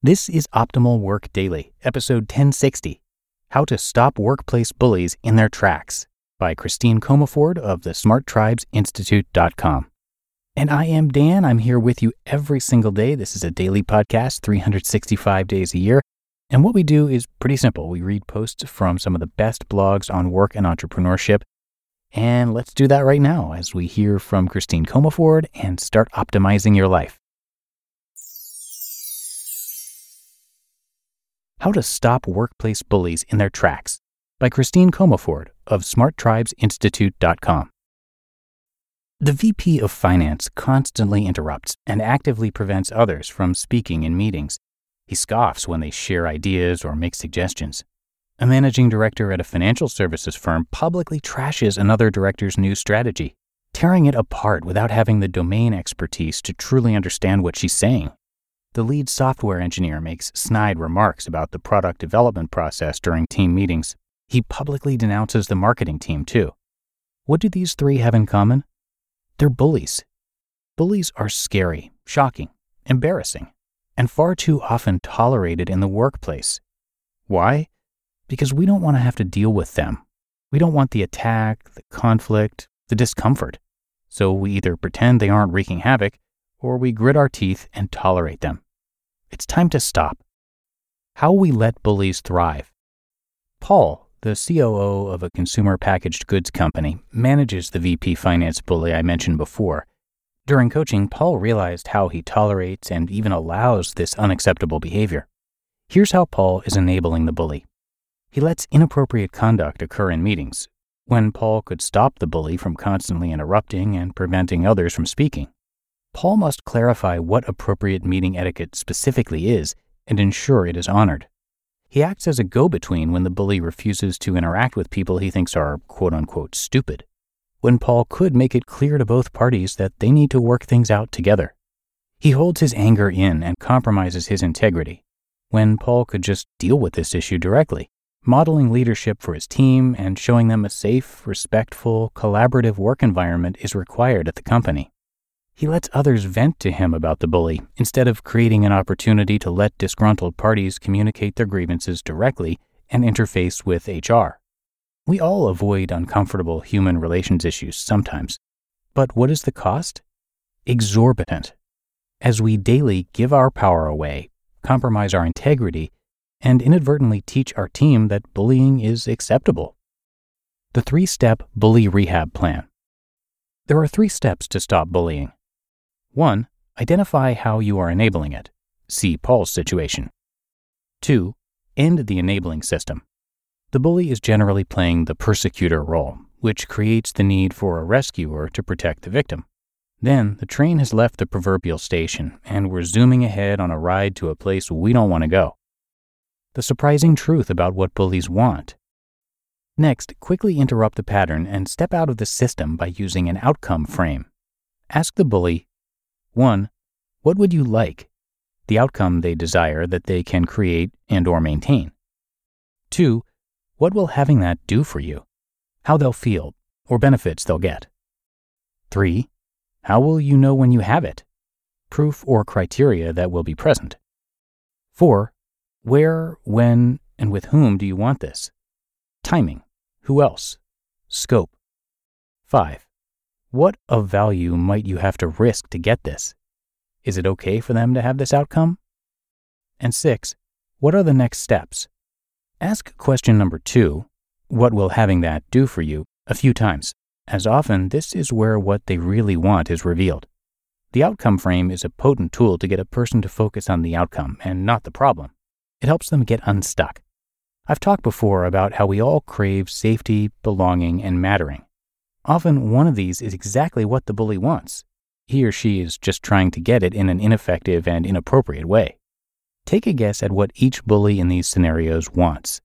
This is Optimal Work Daily, episode 1060 How to Stop Workplace Bullies in Their Tracks by Christine Comaford of the SmartTribesInstitute.com. And I am Dan. I'm here with you every single day. This is a daily podcast, 365 days a year. And what we do is pretty simple. We read posts from some of the best blogs on work and entrepreneurship. And let's do that right now as we hear from Christine Comaford and start optimizing your life. How to Stop Workplace Bullies in Their Tracks by Christine Comaford of SmartTribesInstitute.com. The VP of Finance constantly interrupts and actively prevents others from speaking in meetings. He scoffs when they share ideas or make suggestions. A managing director at a financial services firm publicly trashes another director's new strategy, tearing it apart without having the domain expertise to truly understand what she's saying. The lead software engineer makes snide remarks about the product development process during team meetings. He publicly denounces the marketing team, too. What do these three have in common? They're bullies. Bullies are scary, shocking, embarrassing, and far too often tolerated in the workplace. Why? Because we don't want to have to deal with them. We don't want the attack, the conflict, the discomfort. So we either pretend they aren't wreaking havoc, or we grit our teeth and tolerate them. It's time to stop. How we let bullies thrive. Paul, the COO of a consumer packaged goods company, manages the VP finance bully I mentioned before. During coaching, Paul realized how he tolerates and even allows this unacceptable behavior. Here's how Paul is enabling the bully. He lets inappropriate conduct occur in meetings, when Paul could stop the bully from constantly interrupting and preventing others from speaking. Paul must clarify what appropriate meeting etiquette specifically is and ensure it is honored. He acts as a go between when the bully refuses to interact with people he thinks are quote unquote stupid, when Paul could make it clear to both parties that they need to work things out together. He holds his anger in and compromises his integrity, when Paul could just deal with this issue directly, modeling leadership for his team and showing them a safe, respectful, collaborative work environment is required at the company. He lets others vent to him about the bully instead of creating an opportunity to let disgruntled parties communicate their grievances directly and interface with HR. We all avoid uncomfortable human relations issues sometimes. But what is the cost? Exorbitant. As we daily give our power away, compromise our integrity, and inadvertently teach our team that bullying is acceptable. The three step bully rehab plan. There are three steps to stop bullying. 1. Identify how you are enabling it. See Paul's situation. 2. End the enabling system. The bully is generally playing the persecutor role, which creates the need for a rescuer to protect the victim. Then the train has left the proverbial station, and we're zooming ahead on a ride to a place we don't want to go. The surprising truth about what bullies want. Next, quickly interrupt the pattern and step out of the system by using an outcome frame. Ask the bully 1. What would you like? The outcome they desire that they can create and or maintain. 2. What will having that do for you? How they'll feel or benefits they'll get. 3. How will you know when you have it? Proof or criteria that will be present. 4. Where, when, and with whom do you want this? Timing. Who else? Scope. 5. What of value might you have to risk to get this? Is it okay for them to have this outcome? And six, what are the next steps? Ask question number two, what will having that do for you, a few times, as often this is where what they really want is revealed. The outcome frame is a potent tool to get a person to focus on the outcome and not the problem. It helps them get unstuck. I've talked before about how we all crave safety, belonging, and mattering. Often one of these is exactly what the bully wants. He or she is just trying to get it in an ineffective and inappropriate way. Take a guess at what each bully in these scenarios wants.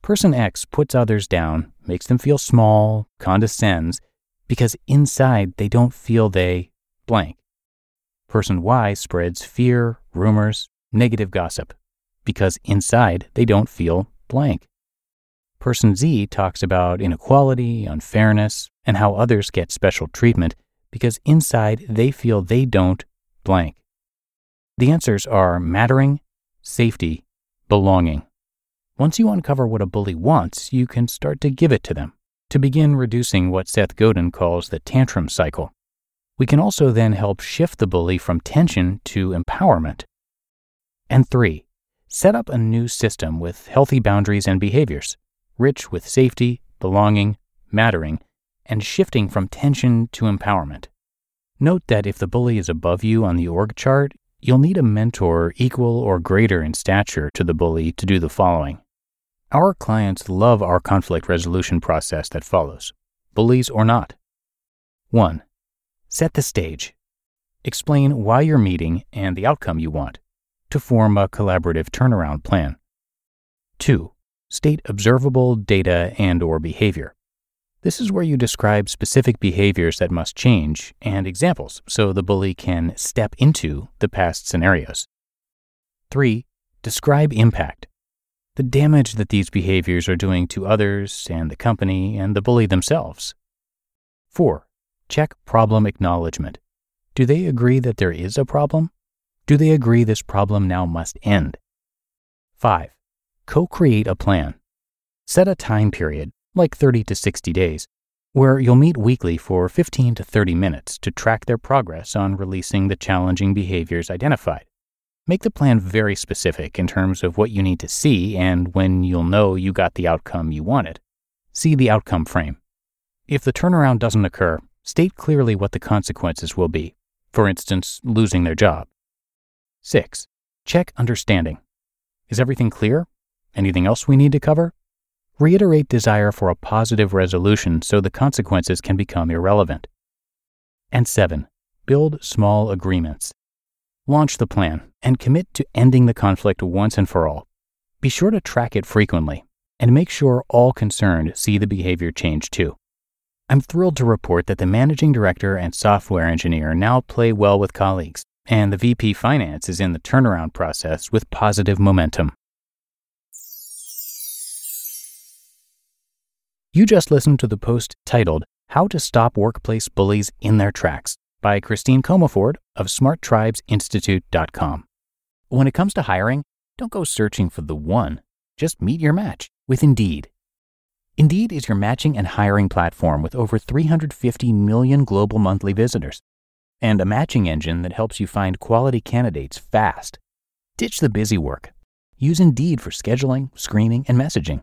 Person X puts others down, makes them feel small, condescends, because inside they don't feel they blank. Person Y spreads fear, rumors, negative gossip, because inside they don't feel blank. Person Z talks about inequality, unfairness, and how others get special treatment because inside they feel they don't blank. The answers are mattering, safety, belonging. Once you uncover what a bully wants, you can start to give it to them to begin reducing what Seth Godin calls the tantrum cycle. We can also then help shift the bully from tension to empowerment. And three, set up a new system with healthy boundaries and behaviors, rich with safety, belonging, mattering, and shifting from tension to empowerment. Note that if the bully is above you on the org chart, you'll need a mentor equal or greater in stature to the bully to do the following. Our clients love our conflict resolution process that follows, bullies or not. 1. Set the stage. Explain why you're meeting and the outcome you want to form a collaborative turnaround plan. 2. State observable data and or behavior. This is where you describe specific behaviors that must change and examples so the bully can step into the past scenarios. 3. Describe impact. The damage that these behaviors are doing to others and the company and the bully themselves. 4. Check problem acknowledgement. Do they agree that there is a problem? Do they agree this problem now must end? 5. Co create a plan. Set a time period, like 30 to 60 days, where you'll meet weekly for 15 to 30 minutes to track their progress on releasing the challenging behaviors identified. Make the plan very specific in terms of what you need to see and when you'll know you got the outcome you wanted. See the outcome frame. If the turnaround doesn't occur, state clearly what the consequences will be, for instance, losing their job. 6. Check understanding. Is everything clear? Anything else we need to cover? Reiterate desire for a positive resolution so the consequences can become irrelevant. And 7. Build small agreements. Launch the plan and commit to ending the conflict once and for all. Be sure to track it frequently and make sure all concerned see the behavior change too. I'm thrilled to report that the managing director and software engineer now play well with colleagues and the VP Finance is in the turnaround process with positive momentum. You just listened to the post titled How to Stop Workplace Bullies in Their Tracks by Christine Comaford of smarttribesinstitute.com. When it comes to hiring, don't go searching for the one, just meet your match with Indeed. Indeed is your matching and hiring platform with over 350 million global monthly visitors and a matching engine that helps you find quality candidates fast. Ditch the busy work. Use Indeed for scheduling, screening, and messaging.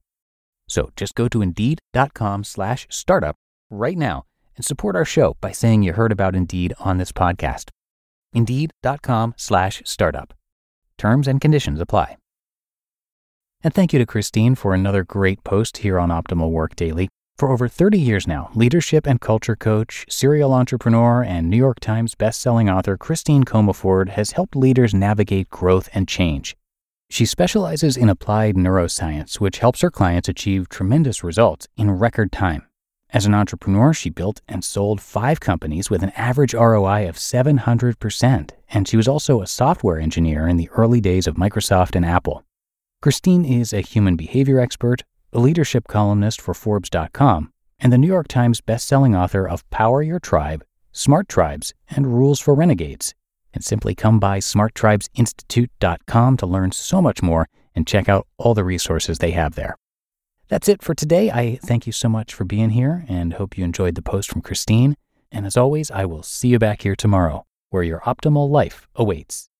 So just go to indeed.com slash startup right now and support our show by saying you heard about Indeed on this podcast. Indeed.com slash startup. Terms and conditions apply. And thank you to Christine for another great post here on Optimal Work Daily. For over 30 years now, leadership and culture coach, serial entrepreneur, and New York Times bestselling author Christine Comaford has helped leaders navigate growth and change. She specializes in applied neuroscience, which helps her clients achieve tremendous results in record time. As an entrepreneur, she built and sold five companies with an average ROI of 700%, and she was also a software engineer in the early days of Microsoft and Apple. Christine is a human behavior expert, a leadership columnist for Forbes.com, and the New York Times bestselling author of Power Your Tribe, Smart Tribes, and Rules for Renegades. And simply come by smarttribesinstitute.com to learn so much more and check out all the resources they have there. That's it for today. I thank you so much for being here and hope you enjoyed the post from Christine. And as always, I will see you back here tomorrow where your optimal life awaits.